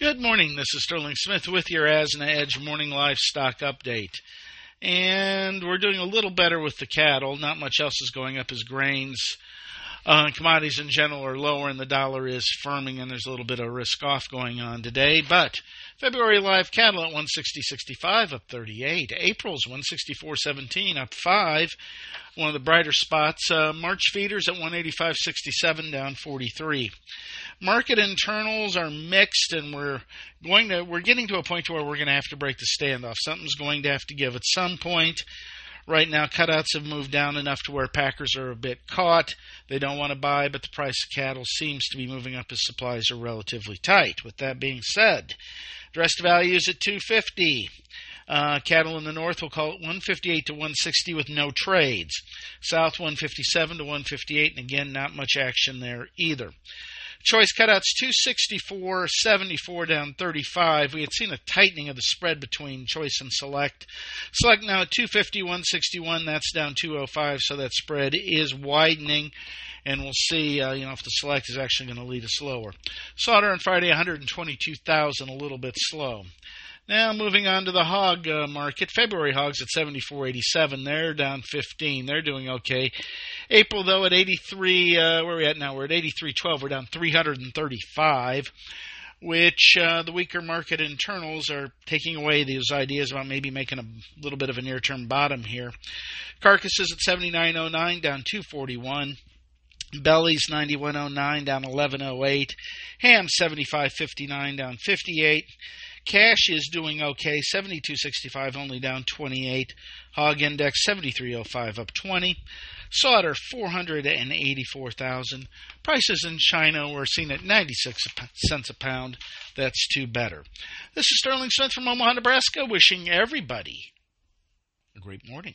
Good morning. This is Sterling Smith with your Asna Edge morning livestock update. And we're doing a little better with the cattle. Not much else is going up as grains. Uh, commodities in general are lower, and the dollar is firming, and there's a little bit of risk off going on today. But February live cattle at 160.65 up 38. April's 164.17 up 5. One of the brighter spots. Uh, March feeders at 185.67 down 43 market internals are mixed, and we're going to we're getting to a point where we're going to have to break the standoff. Something's going to have to give at some point. Right now, cutouts have moved down enough to where packers are a bit caught. They don't want to buy, but the price of cattle seems to be moving up as supplies are relatively tight. With that being said, dressed values at 250. Uh, cattle in the north will call it 158 to 160 with no trades. South 157 to 158, and again, not much action there either. Choice cutouts 264, 74 down 35. We had seen a tightening of the spread between choice and select. Select now 250, 161. That's down 205, so that spread is widening. And we'll see, uh, you know, if the select is actually going to lead us lower. Slaughter on Friday, 122,000, a little bit slow. Now moving on to the hog uh, market, February hogs at 74.87. They're down 15. They're doing okay. April though at 83. Uh, where are we at now? We're at 83.12. We're down 335. Which uh, the weaker market internals are taking away these ideas about maybe making a little bit of a near term bottom here. Carcasses at 79.09, down 241. Bellies 91.09 down 11.08. Ham 75.59 down 58. Cash is doing okay, 72.65, only down 28. Hog Index 73.05, up 20. Slaughter 484,000. Prices in China were seen at 96 cents a pound. That's two better. This is Sterling Smith from Omaha, Nebraska, wishing everybody a great morning.